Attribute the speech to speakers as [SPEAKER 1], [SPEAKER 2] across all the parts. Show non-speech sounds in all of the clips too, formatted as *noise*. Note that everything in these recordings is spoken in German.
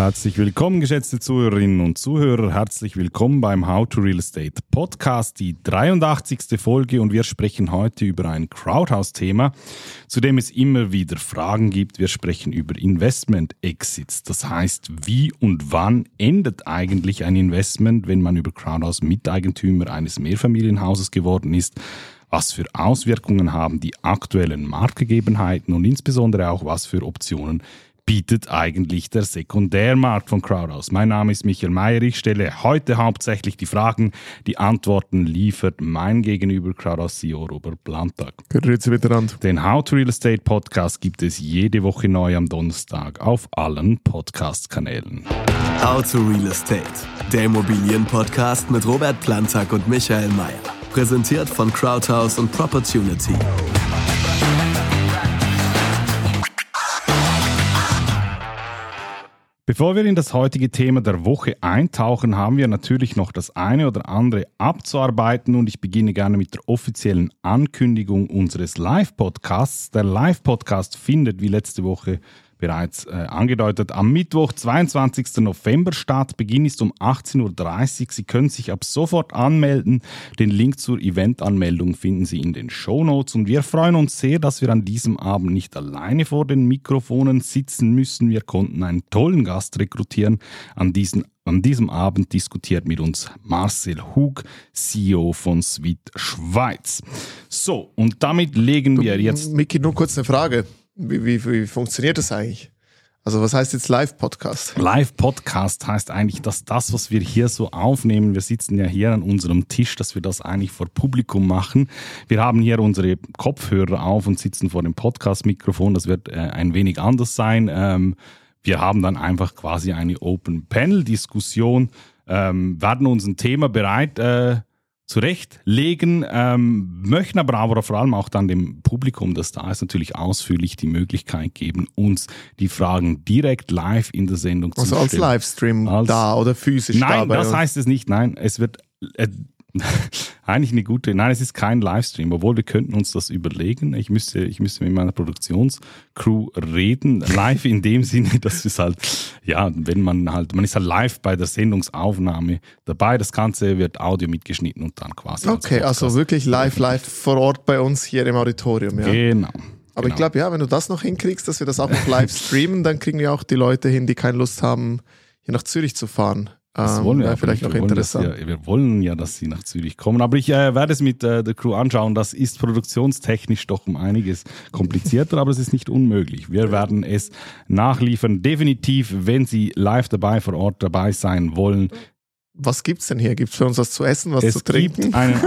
[SPEAKER 1] Herzlich willkommen, geschätzte Zuhörerinnen und Zuhörer. Herzlich willkommen beim How to Real Estate Podcast, die 83. Folge und wir sprechen heute über ein Crowdhouse-Thema, zu dem es immer wieder Fragen gibt. Wir sprechen über Investment Exits. Das heißt, wie und wann endet eigentlich ein Investment, wenn man über Crowdhouse Miteigentümer eines Mehrfamilienhauses geworden ist? Was für Auswirkungen haben die aktuellen Marktgegebenheiten und insbesondere auch was für Optionen bietet eigentlich der Sekundärmarkt von Crowdhouse? Mein Name ist Michael Mayer. Ich stelle heute hauptsächlich die Fragen. Die Antworten liefert mein Gegenüber Crowdhouse CEO Robert Plantag.
[SPEAKER 2] Grüezi miteinander.
[SPEAKER 1] Den How to Real Estate Podcast gibt es jede Woche neu am Donnerstag auf allen Podcast-Kanälen.
[SPEAKER 3] How to Real Estate, der Immobilien-Podcast mit Robert Plantag und Michael Mayer. Präsentiert von Crowdhouse und Propertunity.
[SPEAKER 1] Bevor wir in das heutige Thema der Woche eintauchen, haben wir natürlich noch das eine oder andere abzuarbeiten und ich beginne gerne mit der offiziellen Ankündigung unseres Live-Podcasts. Der Live-Podcast findet wie letzte Woche bereits äh, angedeutet, am Mittwoch, 22. November statt. Beginn ist um 18.30 Uhr. Sie können sich ab sofort anmelden. Den Link zur Eventanmeldung finden Sie in den Show Notes. Und wir freuen uns sehr, dass wir an diesem Abend nicht alleine vor den Mikrofonen sitzen müssen. Wir konnten einen tollen Gast rekrutieren. An, diesen, an diesem Abend diskutiert mit uns Marcel Hug, CEO von Sweet Schweiz. So, und damit legen wir jetzt.
[SPEAKER 2] Miki, nur kurz eine Frage. Wie, wie, wie funktioniert das eigentlich? Also was heißt jetzt Live-Podcast?
[SPEAKER 1] Live-Podcast heißt eigentlich, dass das, was wir hier so aufnehmen, wir sitzen ja hier an unserem Tisch, dass wir das eigentlich vor Publikum machen. Wir haben hier unsere Kopfhörer auf und sitzen vor dem Podcast-Mikrofon. Das wird äh, ein wenig anders sein. Ähm, wir haben dann einfach quasi eine Open-Panel-Diskussion, ähm, werden uns ein Thema bereit äh, zurechtlegen, ähm, möchten aber, aber vor allem auch dann dem Publikum, das da ist, natürlich ausführlich die Möglichkeit geben, uns die Fragen direkt live in der Sendung
[SPEAKER 2] also
[SPEAKER 1] zu stellen.
[SPEAKER 2] Also als Livestream als, da oder physisch
[SPEAKER 1] nein,
[SPEAKER 2] da?
[SPEAKER 1] Nein, das heißt es nicht. Nein, es wird äh, *laughs* eigentlich eine gute. Nein, es ist kein Livestream, obwohl wir könnten uns das überlegen. Ich müsste, ich müsste mit meiner Produktionscrew reden, *laughs* live in dem Sinne, dass es halt, ja, wenn man halt, man ist halt live bei der Sendungsaufnahme dabei. Das Ganze wird Audio mitgeschnitten und dann quasi.
[SPEAKER 2] Okay, also wirklich live, live vor Ort bei uns hier im Auditorium, ja.
[SPEAKER 1] Genau.
[SPEAKER 2] Aber
[SPEAKER 1] genau.
[SPEAKER 2] ich glaube, ja, wenn du das noch hinkriegst, dass wir das auch noch live *laughs* streamen, dann kriegen wir auch die Leute hin, die keine Lust haben, hier nach Zürich zu fahren.
[SPEAKER 1] Das
[SPEAKER 2] Ähm,
[SPEAKER 1] wollen wir aber
[SPEAKER 2] vielleicht noch
[SPEAKER 1] wollen
[SPEAKER 2] interessant.
[SPEAKER 1] Ja, wir wollen ja, dass sie nach Zürich kommen. Aber ich äh, werde es mit äh, der Crew anschauen. Das ist produktionstechnisch doch um einiges komplizierter, aber es ist nicht unmöglich. Wir werden es nachliefern. Definitiv, wenn Sie live dabei vor Ort dabei sein wollen.
[SPEAKER 2] Was gibt's denn hier? Gibt's für uns was zu essen, was
[SPEAKER 1] Es
[SPEAKER 2] zu trinken?
[SPEAKER 1] gibt einen,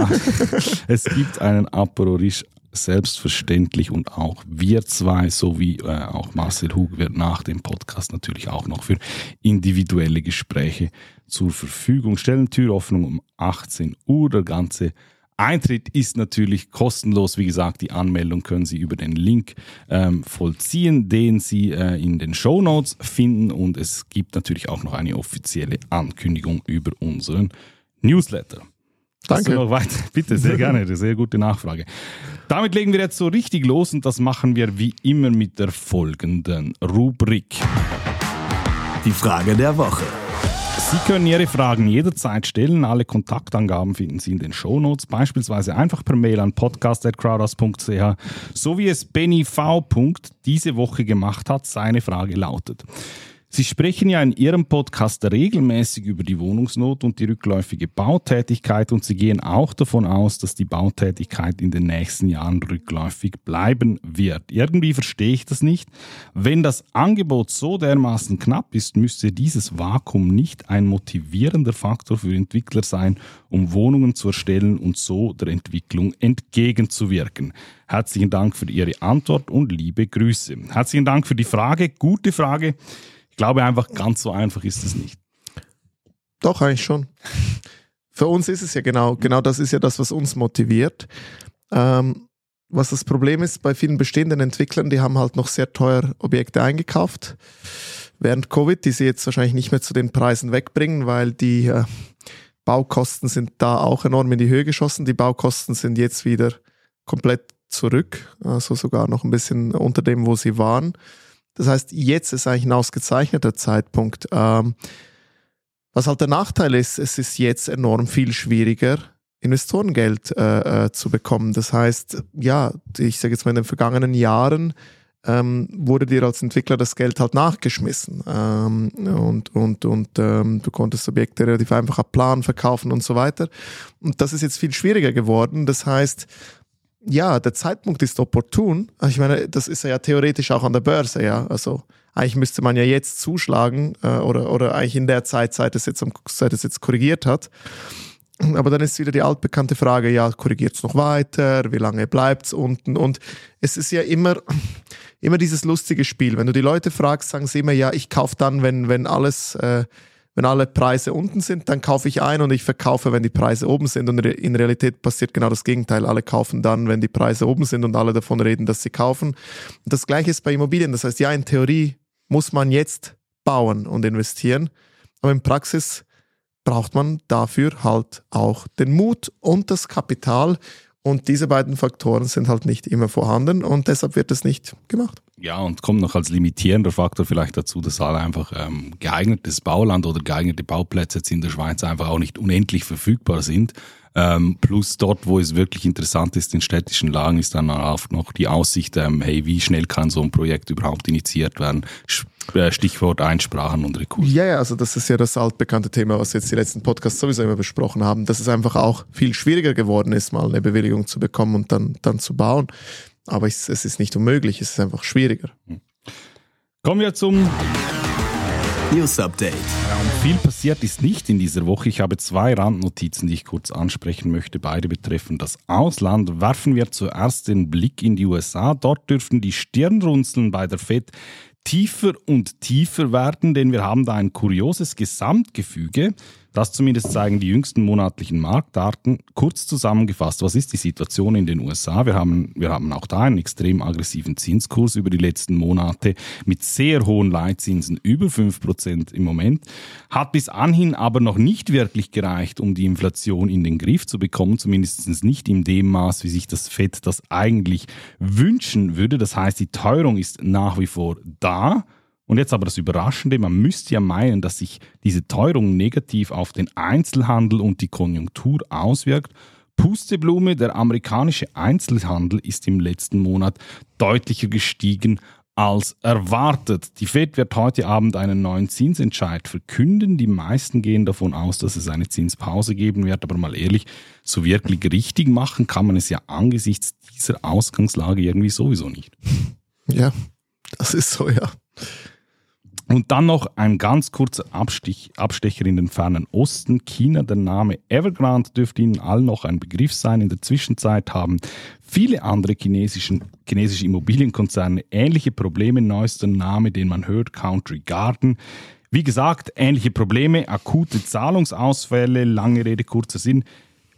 [SPEAKER 1] *laughs* es gibt einen Apero Riche, selbstverständlich und auch wir zwei sowie äh, auch Marcel Hug wird nach dem Podcast natürlich auch noch für individuelle Gespräche zur Verfügung stellen. Türöffnung um 18 Uhr. Der ganze Eintritt ist natürlich kostenlos. Wie gesagt, die Anmeldung können Sie über den Link ähm, vollziehen, den Sie äh, in den Show Notes finden. Und es gibt natürlich auch noch eine offizielle Ankündigung über unseren Newsletter.
[SPEAKER 2] Danke.
[SPEAKER 1] noch weiter? *laughs* Bitte, sehr gerne, eine sehr gute Nachfrage. Damit legen wir jetzt so richtig los und das machen wir wie immer mit der folgenden Rubrik.
[SPEAKER 3] Die Frage der Woche.
[SPEAKER 1] Sie können Ihre Fragen jederzeit stellen. Alle Kontaktangaben finden Sie in den Shownotes, beispielsweise einfach per Mail an podcast.crowdhouse.ch, so wie es Benny V. diese Woche gemacht hat. Seine Frage lautet. Sie sprechen ja in Ihrem Podcast regelmäßig über die Wohnungsnot und die rückläufige Bautätigkeit und Sie gehen auch davon aus, dass die Bautätigkeit in den nächsten Jahren rückläufig bleiben wird. Irgendwie verstehe ich das nicht. Wenn das Angebot so dermaßen knapp ist, müsste dieses Vakuum nicht ein motivierender Faktor für Entwickler sein, um Wohnungen zu erstellen und so der Entwicklung entgegenzuwirken. Herzlichen Dank für Ihre Antwort und liebe Grüße. Herzlichen Dank für die Frage. Gute Frage. Ich glaube einfach, ganz so einfach ist es nicht.
[SPEAKER 2] Doch, eigentlich schon. Für uns ist es ja genau, genau das ist ja das, was uns motiviert. Ähm, was das Problem ist bei vielen bestehenden Entwicklern, die haben halt noch sehr teuer Objekte eingekauft während Covid, die sie jetzt wahrscheinlich nicht mehr zu den Preisen wegbringen, weil die äh, Baukosten sind da auch enorm in die Höhe geschossen. Die Baukosten sind jetzt wieder komplett zurück, also sogar noch ein bisschen unter dem, wo sie waren. Das heißt, jetzt ist eigentlich ein ausgezeichneter Zeitpunkt. Ähm, was halt der Nachteil ist, es ist jetzt enorm viel schwieriger, Investorengeld äh, äh, zu bekommen. Das heißt, ja, ich sage jetzt mal in den vergangenen Jahren ähm, wurde dir als Entwickler das Geld halt nachgeschmissen. Ähm, und und, und ähm, du konntest Objekte relativ einfach ab verkaufen und so weiter. Und das ist jetzt viel schwieriger geworden. Das heißt, ja, der Zeitpunkt ist opportun. Ich meine, das ist ja theoretisch auch an der Börse, ja. Also eigentlich müsste man ja jetzt zuschlagen äh, oder, oder eigentlich in der Zeit, seit es, jetzt, seit es jetzt korrigiert hat. Aber dann ist wieder die altbekannte Frage, ja, korrigiert es noch weiter? Wie lange bleibt es unten? Und es ist ja immer, immer dieses lustige Spiel. Wenn du die Leute fragst, sagen sie immer, ja, ich kaufe dann, wenn, wenn alles, äh, wenn alle Preise unten sind, dann kaufe ich ein und ich verkaufe, wenn die Preise oben sind. Und in Realität passiert genau das Gegenteil. Alle kaufen dann, wenn die Preise oben sind und alle davon reden, dass sie kaufen. Und das gleiche ist bei Immobilien. Das heißt, ja, in Theorie muss man jetzt bauen und investieren. Aber in Praxis braucht man dafür halt auch den Mut und das Kapital. Und diese beiden Faktoren sind halt nicht immer vorhanden und deshalb wird es nicht gemacht.
[SPEAKER 1] Ja, und kommt noch als limitierender Faktor vielleicht dazu, dass alle einfach ähm, geeignetes Bauland oder geeignete Bauplätze jetzt in der Schweiz einfach auch nicht unendlich verfügbar sind. Ähm, plus dort, wo es wirklich interessant ist, in städtischen Lagen, ist dann auch noch die Aussicht, ähm, hey, wie schnell kann so ein Projekt überhaupt initiiert werden? Äh, Stichwort Einsprachen und Rekurs.
[SPEAKER 2] Ja, ja, also das ist ja das altbekannte Thema, was wir jetzt die letzten Podcasts sowieso immer besprochen haben, dass es einfach auch viel schwieriger geworden ist, mal eine Bewilligung zu bekommen und dann, dann zu bauen. Aber es, es ist nicht unmöglich, es ist einfach schwieriger.
[SPEAKER 1] Kommen wir zum
[SPEAKER 3] News Update.
[SPEAKER 1] Viel passiert ist nicht in dieser Woche. Ich habe zwei Randnotizen, die ich kurz ansprechen möchte. Beide betreffen das Ausland. Werfen wir zuerst den Blick in die USA. Dort dürften die Stirnrunzeln bei der Fed tiefer und tiefer werden, denn wir haben da ein kurioses Gesamtgefüge. Das zumindest zeigen die jüngsten monatlichen Marktdaten. Kurz zusammengefasst, was ist die Situation in den USA? Wir haben, wir haben auch da einen extrem aggressiven Zinskurs über die letzten Monate mit sehr hohen Leitzinsen, über 5% im Moment. Hat bis anhin aber noch nicht wirklich gereicht, um die Inflation in den Griff zu bekommen, zumindest nicht in dem Maß, wie sich das FED das eigentlich wünschen würde. Das heißt, die Teuerung ist nach wie vor da. Und jetzt aber das Überraschende, man müsste ja meinen, dass sich diese Teuerung negativ auf den Einzelhandel und die Konjunktur auswirkt. Pusteblume, der amerikanische Einzelhandel ist im letzten Monat deutlicher gestiegen als erwartet. Die Fed wird heute Abend einen neuen Zinsentscheid verkünden. Die meisten gehen davon aus, dass es eine Zinspause geben wird, aber mal ehrlich, so wirklich richtig machen kann man es ja angesichts dieser Ausgangslage irgendwie sowieso nicht.
[SPEAKER 2] Ja, das ist so, ja.
[SPEAKER 1] Und dann noch ein ganz kurzer Abstich, Abstecher in den fernen Osten. China, der Name Evergrande dürfte Ihnen allen noch ein Begriff sein. In der Zwischenzeit haben viele andere chinesischen, chinesische Immobilienkonzerne ähnliche Probleme. Neuester Name, den man hört, Country Garden. Wie gesagt, ähnliche Probleme, akute Zahlungsausfälle, lange Rede, kurzer Sinn.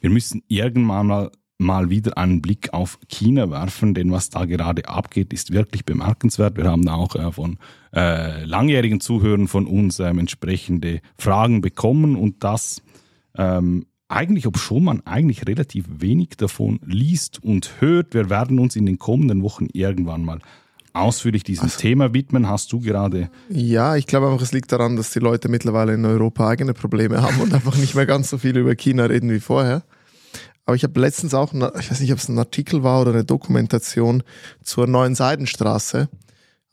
[SPEAKER 1] Wir müssen irgendwann mal mal wieder einen Blick auf China werfen, denn was da gerade abgeht, ist wirklich bemerkenswert. Wir haben auch äh, von äh, langjährigen Zuhörern von uns ähm, entsprechende Fragen bekommen und das ähm, eigentlich, ob schon man eigentlich relativ wenig davon liest und hört. Wir werden uns in den kommenden Wochen irgendwann mal ausführlich diesem also, Thema widmen. Hast du gerade?
[SPEAKER 2] Ja, ich glaube einfach, es liegt daran, dass die Leute mittlerweile in Europa eigene Probleme haben und einfach nicht mehr ganz so viel über China reden wie vorher. Aber ich habe letztens auch, ich weiß nicht, ob es ein Artikel war oder eine Dokumentation zur neuen Seidenstraße.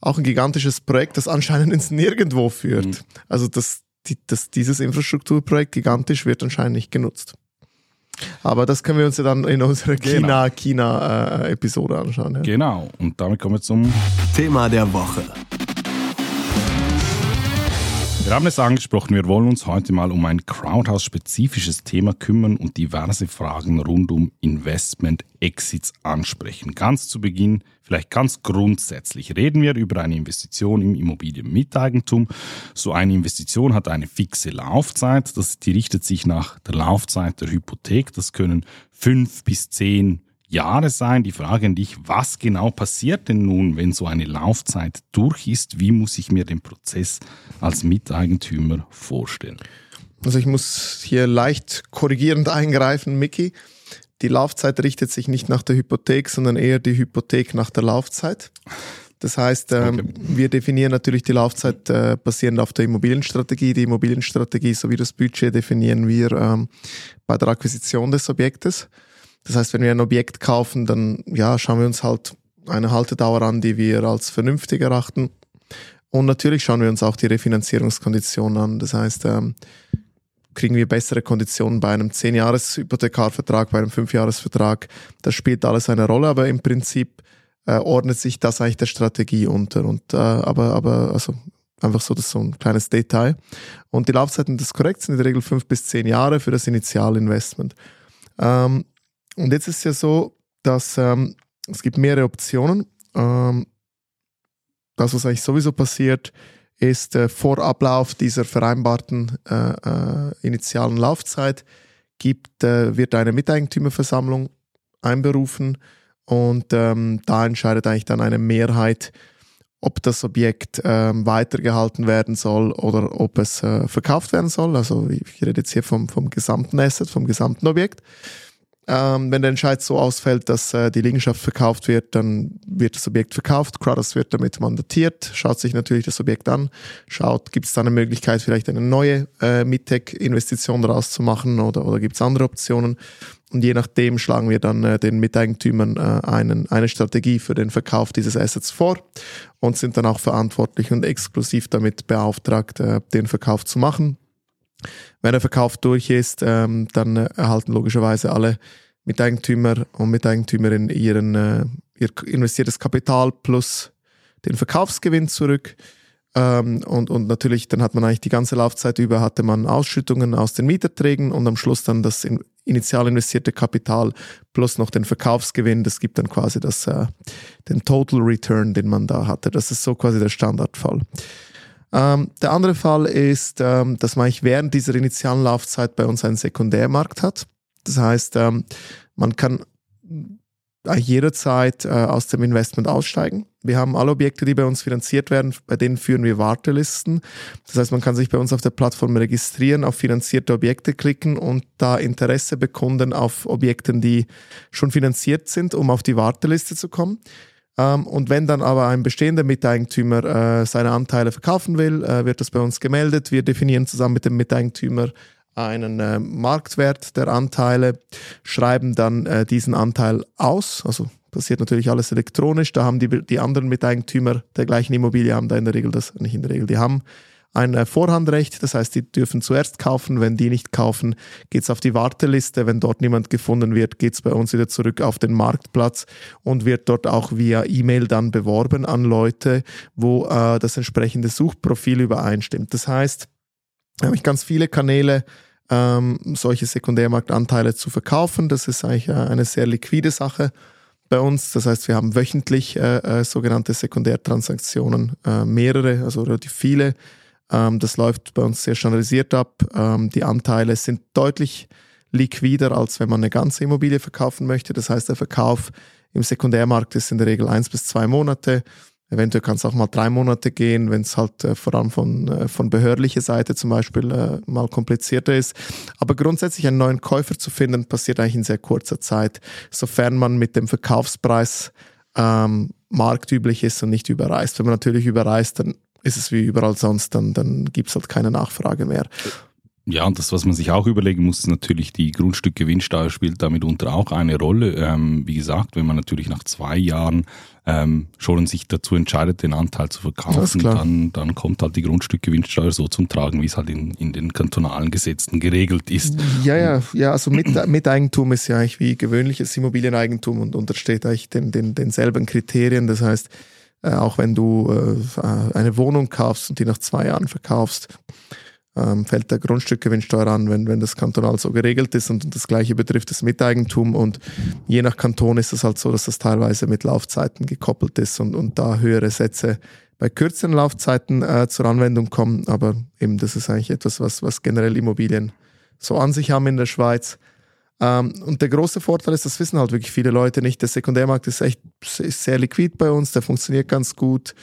[SPEAKER 2] Auch ein gigantisches Projekt, das anscheinend ins Nirgendwo führt. Mhm. Also das, die, das, dieses Infrastrukturprojekt gigantisch wird anscheinend nicht genutzt. Aber das können wir uns ja dann in unserer genau. China-China-Episode äh, anschauen. Ja.
[SPEAKER 1] Genau, und damit kommen wir zum
[SPEAKER 3] Thema der Woche.
[SPEAKER 1] Wir haben es angesprochen, wir wollen uns heute mal um ein Crowdhouse-spezifisches Thema kümmern und diverse Fragen rund um Investment-Exits ansprechen. Ganz zu Beginn, vielleicht ganz grundsätzlich, reden wir über eine Investition im Immobilienmiteigentum. So eine Investition hat eine fixe Laufzeit, das, die richtet sich nach der Laufzeit der Hypothek. Das können fünf bis zehn Jahre sein. Die Frage an dich, was genau passiert denn nun, wenn so eine Laufzeit durch ist? Wie muss ich mir den Prozess als Miteigentümer vorstellen?
[SPEAKER 2] Also ich muss hier leicht korrigierend eingreifen, Mickey. Die Laufzeit richtet sich nicht nach der Hypothek, sondern eher die Hypothek nach der Laufzeit. Das heißt, ähm, okay. wir definieren natürlich die Laufzeit äh, basierend auf der Immobilienstrategie. Die Immobilienstrategie sowie das Budget definieren wir ähm, bei der Akquisition des Objektes. Das heißt, wenn wir ein Objekt kaufen, dann ja, schauen wir uns halt eine Haltedauer an, die wir als vernünftig erachten. Und natürlich schauen wir uns auch die Refinanzierungskonditionen an. Das heißt, ähm, kriegen wir bessere Konditionen bei einem 10-Jahres-Hypothekarvertrag, bei einem 5-Jahres-Vertrag. Das spielt alles eine Rolle, aber im Prinzip äh, ordnet sich das eigentlich der Strategie unter. Und äh, aber, aber also einfach so, das ist so ein kleines Detail. Und die Laufzeiten des korrekt sind in der Regel fünf bis zehn Jahre für das Initialinvestment. Ähm, und jetzt ist es ja so, dass ähm, es gibt mehrere Optionen. Ähm, das, was eigentlich sowieso passiert, ist äh, vor Ablauf dieser vereinbarten äh, äh, initialen Laufzeit gibt, äh, wird eine Miteigentümerversammlung einberufen und ähm, da entscheidet eigentlich dann eine Mehrheit, ob das Objekt ähm, weitergehalten werden soll oder ob es äh, verkauft werden soll. Also ich rede jetzt hier vom, vom gesamten Asset, vom gesamten Objekt. Ähm, wenn der Entscheid so ausfällt, dass äh, die Liegenschaft verkauft wird, dann wird das Objekt verkauft. Kratos wird damit mandatiert, schaut sich natürlich das Objekt an, schaut, gibt es da eine Möglichkeit, vielleicht eine neue äh, Midtech-Investition daraus zu machen oder, oder gibt es andere Optionen. Und je nachdem schlagen wir dann äh, den Miteigentümern äh, einen, eine Strategie für den Verkauf dieses Assets vor und sind dann auch verantwortlich und exklusiv damit beauftragt, äh, den Verkauf zu machen. Wenn der Verkauf durch ist, ähm, dann erhalten logischerweise alle Miteigentümer und Miteigentümerinnen ihren, äh, ihr investiertes Kapital plus den Verkaufsgewinn zurück. Ähm, und, und natürlich, dann hat man eigentlich die ganze Laufzeit über, hatte man Ausschüttungen aus den Mieterträgen und am Schluss dann das in, initial investierte Kapital plus noch den Verkaufsgewinn. Das gibt dann quasi das, äh, den Total Return, den man da hatte. Das ist so quasi der Standardfall. Ähm, der andere Fall ist, ähm, dass man während dieser initialen Laufzeit bei uns einen Sekundärmarkt hat. Das heißt, ähm, man kann jederzeit äh, aus dem Investment aussteigen. Wir haben alle Objekte, die bei uns finanziert werden, bei denen führen wir Wartelisten. Das heißt, man kann sich bei uns auf der Plattform registrieren, auf finanzierte Objekte klicken und da Interesse bekunden auf Objekten, die schon finanziert sind, um auf die Warteliste zu kommen. Ähm, und wenn dann aber ein bestehender Miteigentümer äh, seine Anteile verkaufen will, äh, wird das bei uns gemeldet. Wir definieren zusammen mit dem Miteigentümer einen äh, Marktwert der Anteile, schreiben dann äh, diesen Anteil aus. Also passiert natürlich alles elektronisch. Da haben die, die anderen Miteigentümer der gleichen Immobilie haben da in der Regel das, nicht in der Regel, die haben ein äh, Vorhandrecht, das heißt, die dürfen zuerst kaufen. Wenn die nicht kaufen, geht's auf die Warteliste. Wenn dort niemand gefunden wird, geht's bei uns wieder zurück auf den Marktplatz und wird dort auch via E-Mail dann beworben an Leute, wo äh, das entsprechende Suchprofil übereinstimmt. Das heißt, habe ich ganz viele Kanäle, ähm, solche Sekundärmarktanteile zu verkaufen. Das ist eigentlich äh, eine sehr liquide Sache bei uns. Das heißt, wir haben wöchentlich äh, äh, sogenannte Sekundärtransaktionen, äh, mehrere, also relativ viele. Ähm, das läuft bei uns sehr standardisiert ab. Ähm, die Anteile sind deutlich liquider, als wenn man eine ganze Immobilie verkaufen möchte. Das heißt, der Verkauf im Sekundärmarkt ist in der Regel eins bis zwei Monate. Eventuell kann es auch mal drei Monate gehen, wenn es halt äh, vor allem von, äh, von behördlicher Seite zum Beispiel äh, mal komplizierter ist. Aber grundsätzlich einen neuen Käufer zu finden, passiert eigentlich in sehr kurzer Zeit, sofern man mit dem Verkaufspreis ähm, marktüblich ist und nicht überreist. Wenn man natürlich überreist, dann ist es wie überall sonst, dann, dann gibt es halt keine Nachfrage mehr.
[SPEAKER 1] Ja, und das, was man sich auch überlegen muss, ist natürlich, die Grundstückgewinnsteuer spielt damit unter auch eine Rolle. Ähm, wie gesagt, wenn man natürlich nach zwei Jahren ähm, schon sich dazu entscheidet, den Anteil zu verkaufen, dann, dann kommt halt die Grundstückgewinnsteuer so zum Tragen, wie es halt in, in den kantonalen Gesetzen geregelt ist.
[SPEAKER 2] Ja, ja, ja, also mit, Miteigentum ist ja eigentlich wie gewöhnliches Immobilieneigentum und untersteht eigentlich den, den, denselben Kriterien. Das heißt, äh, auch wenn du äh, eine Wohnung kaufst und die nach zwei Jahren verkaufst, ähm, fällt der Grundstückgewinnsteuer an, wenn, wenn das kantonal so geregelt ist und, das gleiche betrifft das Miteigentum und je nach Kanton ist es halt so, dass das teilweise mit Laufzeiten gekoppelt ist und, und da höhere Sätze bei kürzeren Laufzeiten äh, zur Anwendung kommen, aber eben das ist eigentlich etwas, was, was generell Immobilien so an sich haben in der Schweiz. Ähm, und der große Vorteil ist, das wissen halt wirklich viele Leute nicht, der Sekundärmarkt ist echt ist sehr liquid bei uns, der funktioniert ganz gut.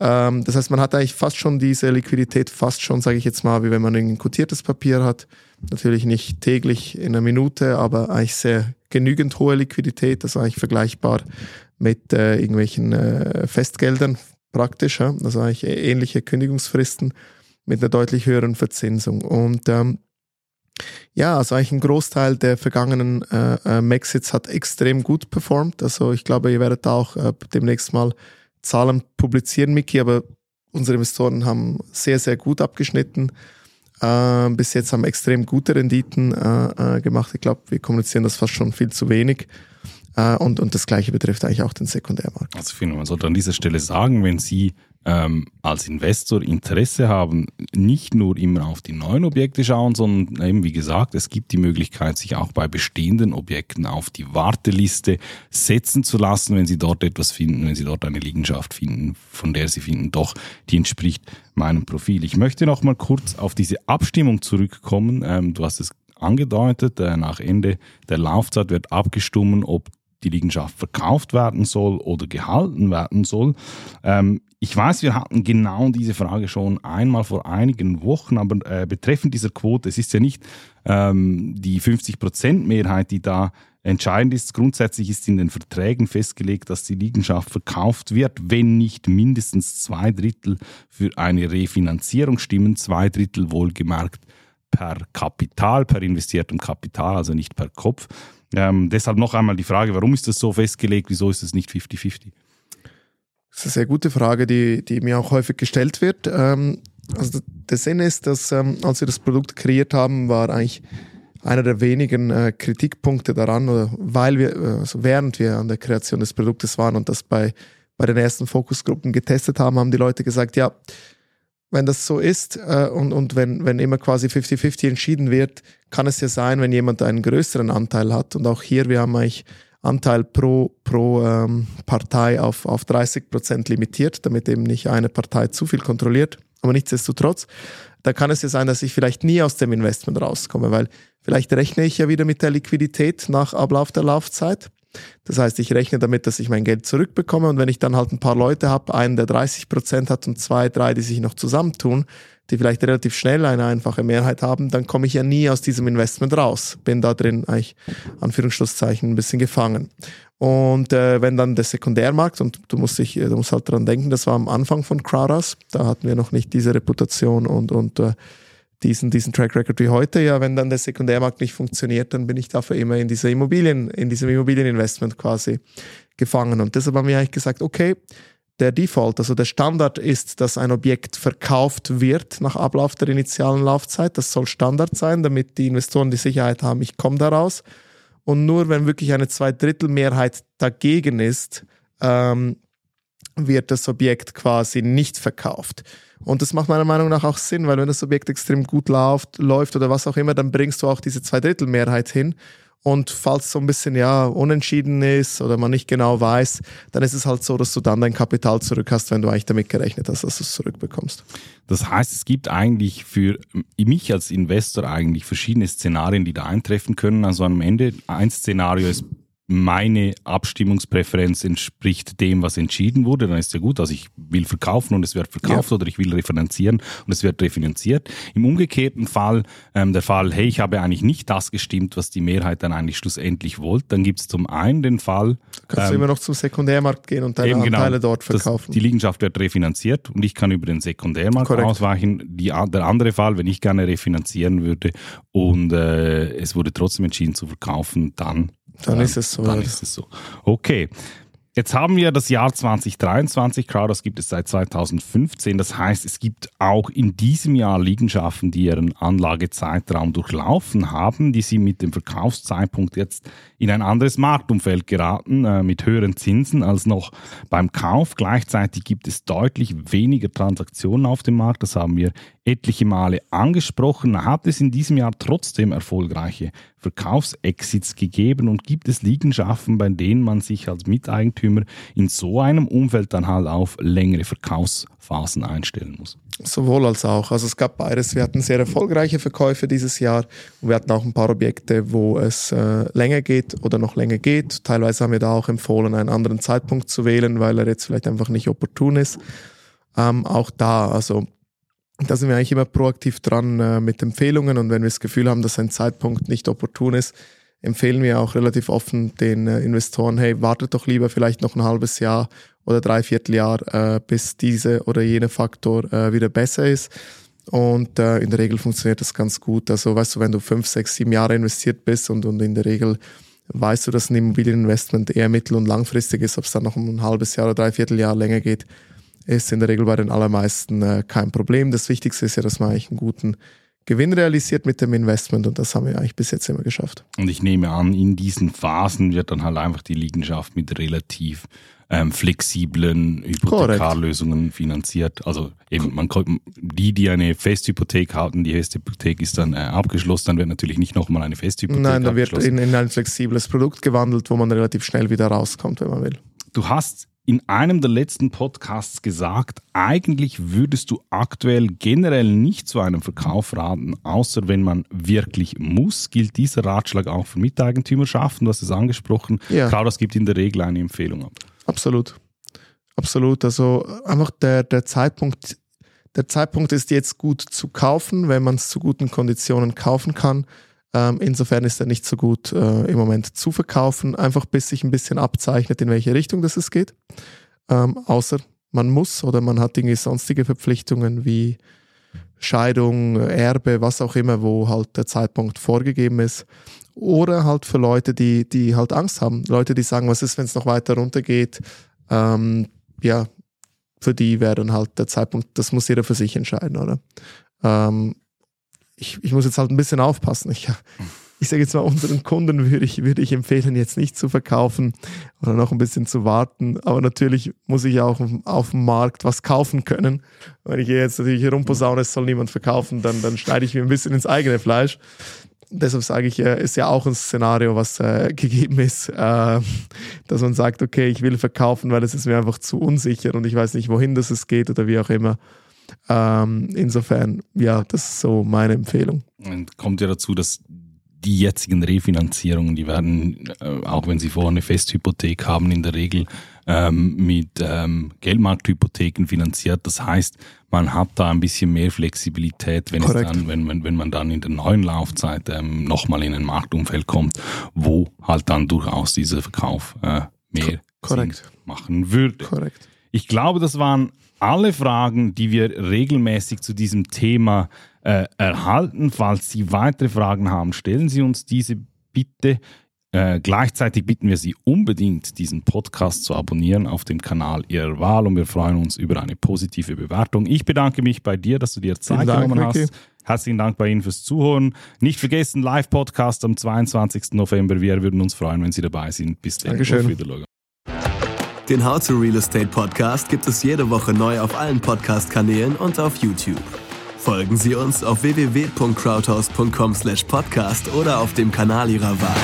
[SPEAKER 2] Ähm, das heißt, man hat eigentlich fast schon diese Liquidität, fast schon, sage ich jetzt mal, wie wenn man ein quotiertes Papier hat. Natürlich nicht täglich in einer Minute, aber eigentlich sehr genügend hohe Liquidität, das ist eigentlich vergleichbar mit äh, irgendwelchen äh, Festgeldern praktisch, ja? also eigentlich ähnliche Kündigungsfristen mit einer deutlich höheren Verzinsung. Und ähm, ja, also eigentlich ein Großteil der vergangenen äh, äh, Maxits hat extrem gut performt. Also ich glaube, ihr werdet da auch äh, demnächst mal Zahlen publizieren, Miki, aber unsere Investoren haben sehr, sehr gut abgeschnitten. Äh, bis jetzt haben extrem gute Renditen äh, äh, gemacht. Ich glaube, wir kommunizieren das fast schon viel zu wenig. Äh, und, und das Gleiche betrifft eigentlich auch den Sekundärmarkt.
[SPEAKER 1] Also ich finde, man sollte an dieser Stelle sagen, wenn Sie ähm, als Investor Interesse haben, nicht nur immer auf die neuen Objekte schauen, sondern eben wie gesagt, es gibt die Möglichkeit, sich auch bei bestehenden Objekten auf die Warteliste setzen zu lassen, wenn Sie dort etwas finden, wenn Sie dort eine Liegenschaft finden, von der Sie finden, doch, die entspricht meinem Profil. Ich möchte noch mal kurz auf diese Abstimmung zurückkommen. Ähm, du hast es angedeutet, äh, nach Ende der Laufzeit wird abgestimmt, ob die Liegenschaft verkauft werden soll oder gehalten werden soll. Ähm, ich weiß, wir hatten genau diese Frage schon einmal vor einigen Wochen, aber äh, betreffend dieser Quote, es ist ja nicht ähm, die 50%-Mehrheit, die da entscheidend ist. Grundsätzlich ist in den Verträgen festgelegt, dass die Liegenschaft verkauft wird, wenn nicht mindestens zwei Drittel für eine Refinanzierung stimmen, zwei Drittel wohlgemerkt per Kapital, per investiertem Kapital, also nicht per Kopf. Ähm, deshalb noch einmal die Frage, warum ist das so festgelegt, wieso ist es nicht 50-50?
[SPEAKER 2] Das ist eine sehr gute Frage, die, die mir auch häufig gestellt wird. Ähm, also der Sinn ist, dass ähm, als wir das Produkt kreiert haben, war eigentlich einer der wenigen äh, Kritikpunkte daran, oder weil wir, äh, also während wir an der Kreation des Produktes waren und das bei, bei den ersten Fokusgruppen getestet haben, haben die Leute gesagt, ja, wenn das so ist äh, und, und wenn, wenn immer quasi 50-50 entschieden wird, kann es ja sein, wenn jemand einen größeren Anteil hat. Und auch hier, wir haben eigentlich Anteil pro, pro ähm, Partei auf, auf 30 Prozent limitiert, damit eben nicht eine Partei zu viel kontrolliert. Aber nichtsdestotrotz, da kann es ja sein, dass ich vielleicht nie aus dem Investment rauskomme, weil vielleicht rechne ich ja wieder mit der Liquidität nach Ablauf der Laufzeit. Das heißt, ich rechne damit, dass ich mein Geld zurückbekomme und wenn ich dann halt ein paar Leute habe, einen, der 30 Prozent hat und zwei, drei, die sich noch zusammentun, die vielleicht relativ schnell eine einfache Mehrheit haben, dann komme ich ja nie aus diesem Investment raus. Bin da drin eigentlich, Anführungsschlusszeichen, ein bisschen gefangen. Und äh, wenn dann der Sekundärmarkt, und du musst, dich, du musst halt dran denken, das war am Anfang von Crowdhouse, da hatten wir noch nicht diese Reputation und, und äh, diesen, diesen Track Record wie heute. Ja, wenn dann der Sekundärmarkt nicht funktioniert, dann bin ich dafür immer in dieser Immobilien, in diesem Immobilieninvestment quasi gefangen. Und deshalb haben wir eigentlich gesagt, okay, der Default, also der Standard ist, dass ein Objekt verkauft wird nach Ablauf der initialen Laufzeit. Das soll Standard sein, damit die Investoren die Sicherheit haben, ich komme daraus. Und nur wenn wirklich eine Zweidrittelmehrheit dagegen ist, ähm, wird das Objekt quasi nicht verkauft. Und das macht meiner Meinung nach auch Sinn, weil wenn das Objekt extrem gut läuft, läuft oder was auch immer, dann bringst du auch diese Zweidrittelmehrheit hin. Und falls so ein bisschen ja unentschieden ist oder man nicht genau weiß, dann ist es halt so, dass du dann dein Kapital zurück hast, wenn du eigentlich damit gerechnet hast, dass du es zurückbekommst.
[SPEAKER 1] Das heißt, es gibt eigentlich für mich als Investor eigentlich verschiedene Szenarien, die da eintreffen können. Also am Ende ein Szenario ist meine Abstimmungspräferenz entspricht dem, was entschieden wurde, dann ist ja gut. Also ich will verkaufen und es wird verkauft ja. oder ich will refinanzieren und es wird refinanziert. Im umgekehrten Fall, ähm, der Fall, hey, ich habe eigentlich nicht das gestimmt, was die Mehrheit dann eigentlich schlussendlich wollte, dann gibt es zum einen den Fall.
[SPEAKER 2] Kannst ähm, du immer noch zum Sekundärmarkt gehen und deine genau, Anteile dort verkaufen.
[SPEAKER 1] die Liegenschaft wird refinanziert und ich kann über den Sekundärmarkt Korrekt. ausweichen. Die, der andere Fall, wenn ich gerne refinanzieren würde und äh, es wurde trotzdem entschieden zu verkaufen, dann
[SPEAKER 2] dann ist es so.
[SPEAKER 1] Dann ist es so. Okay. Jetzt haben wir das Jahr 2023, Crowders gibt es seit 2015. Das heißt, es gibt auch in diesem Jahr Liegenschaften, die ihren Anlagezeitraum durchlaufen haben, die sie mit dem Verkaufszeitpunkt jetzt in ein anderes Marktumfeld geraten, äh, mit höheren Zinsen als noch beim Kauf. Gleichzeitig gibt es deutlich weniger Transaktionen auf dem Markt. Das haben wir etliche Male angesprochen. Hat es in diesem Jahr trotzdem erfolgreiche Verkaufsexits gegeben und gibt es Liegenschaften, bei denen man sich als Miteigentümer in so einem Umfeld dann halt auf längere Verkaufsphasen einstellen muss?
[SPEAKER 2] Sowohl als auch. Also es gab beides. Wir hatten sehr erfolgreiche Verkäufe dieses Jahr wir hatten auch ein paar Objekte, wo es äh, länger geht oder noch länger geht. Teilweise haben wir da auch empfohlen, einen anderen Zeitpunkt zu wählen, weil er jetzt vielleicht einfach nicht opportun ist. ähm, auch da, also da sind wir eigentlich immer proaktiv dran äh, mit Empfehlungen und wenn wir das Gefühl haben, dass ein Zeitpunkt nicht opportun ist, empfehlen wir auch relativ offen den äh, Investoren, hey, wartet doch lieber vielleicht noch ein halbes Jahr oder dreiviertel Jahr, äh, bis diese oder jene Faktor äh, wieder besser ist. Und äh, in der Regel funktioniert das ganz gut. Also weißt du, wenn du fünf, sechs, sieben Jahre investiert bist und, und in der Regel weißt du, dass ein Immobilieninvestment eher mittel- und langfristig ist, ob es dann noch um ein halbes Jahr oder dreiviertel Jahr länger geht, ist in der Regel bei den allermeisten äh, kein Problem. Das Wichtigste ist ja, dass man eigentlich einen guten Gewinn realisiert mit dem Investment und das haben wir eigentlich bis jetzt immer geschafft.
[SPEAKER 1] Und ich nehme an, in diesen Phasen wird dann halt einfach die Liegenschaft mit relativ ähm, flexiblen Hypothekarlösungen finanziert. Also eben, man die, die eine Festhypothek hatten, die Festhypothek ist dann äh, abgeschlossen, dann wird natürlich nicht nochmal eine Festhypothek
[SPEAKER 2] Nein, da wird in, in ein flexibles Produkt gewandelt, wo man relativ schnell wieder rauskommt, wenn man will.
[SPEAKER 1] Du hast in einem der letzten Podcasts gesagt, eigentlich würdest du aktuell generell nicht zu einem Verkauf raten, außer wenn man wirklich muss. Gilt dieser Ratschlag auch für Miteigentümerschaften? Du hast es angesprochen. Ja. Kaudas gibt in der Regel eine Empfehlung ab.
[SPEAKER 2] Absolut. Absolut. Also einfach der, der Zeitpunkt, der Zeitpunkt ist jetzt gut zu kaufen, wenn man es zu guten Konditionen kaufen kann. Ähm, insofern ist er nicht so gut äh, im Moment zu verkaufen, einfach bis sich ein bisschen abzeichnet, in welche Richtung das es geht. Ähm, außer man muss oder man hat irgendwie sonstige Verpflichtungen wie Scheidung, Erbe, was auch immer, wo halt der Zeitpunkt vorgegeben ist. Oder halt für Leute, die, die halt Angst haben. Leute, die sagen, was ist, wenn es noch weiter runtergeht? Ähm, ja, für die wäre dann halt der Zeitpunkt, das muss jeder für sich entscheiden, oder? Ähm, ich, ich muss jetzt halt ein bisschen aufpassen. Ich, ich sage jetzt mal, unseren Kunden würde ich, würde ich empfehlen, jetzt nicht zu verkaufen oder noch ein bisschen zu warten. Aber natürlich muss ich auch auf dem Markt was kaufen können. Wenn ich jetzt natürlich rumposaune, es soll niemand verkaufen, dann, dann schneide ich mir ein bisschen ins eigene Fleisch. Deshalb sage ich, äh, ist ja auch ein Szenario, was äh, gegeben ist, äh, dass man sagt, okay, ich will verkaufen, weil es ist mir einfach zu unsicher und ich weiß nicht, wohin das es geht oder wie auch immer. Ähm, insofern, ja, das ist so meine Empfehlung.
[SPEAKER 1] Und kommt ja dazu, dass die jetzigen Refinanzierungen, die werden, äh, auch wenn sie vorher eine Festhypothek haben, in der Regel ähm, mit ähm, Geldmarkthypotheken finanziert. Das heißt, man hat da ein bisschen mehr Flexibilität, wenn, dann, wenn, wenn, wenn man dann in der neuen Laufzeit ähm, nochmal in ein Marktumfeld kommt, wo halt dann durchaus dieser Verkauf äh, mehr
[SPEAKER 2] Korrekt.
[SPEAKER 1] Machen würde.
[SPEAKER 2] Korrekt.
[SPEAKER 1] Ich glaube, das waren alle Fragen, die wir regelmäßig zu diesem Thema äh, erhalten. Falls Sie weitere Fragen haben, stellen Sie uns diese bitte. Äh, gleichzeitig bitten wir Sie unbedingt, diesen Podcast zu abonnieren auf dem Kanal Ihrer Wahl und wir freuen uns über eine positive Bewertung. Ich bedanke mich bei dir, dass du dir Zeit Dank, genommen hast. Ricky. Herzlichen Dank bei Ihnen fürs Zuhören. Nicht vergessen, Live-Podcast am 22. November. Wir würden uns freuen, wenn Sie dabei sind. Bis dann.
[SPEAKER 2] Dankeschön. Auf Wiedersehen.
[SPEAKER 3] Den How to Real Estate Podcast gibt es jede Woche neu auf allen Podcast-Kanälen und auf YouTube. Folgen Sie uns auf www.crowdhouse.com/podcast oder auf dem Kanal Ihrer Wahl.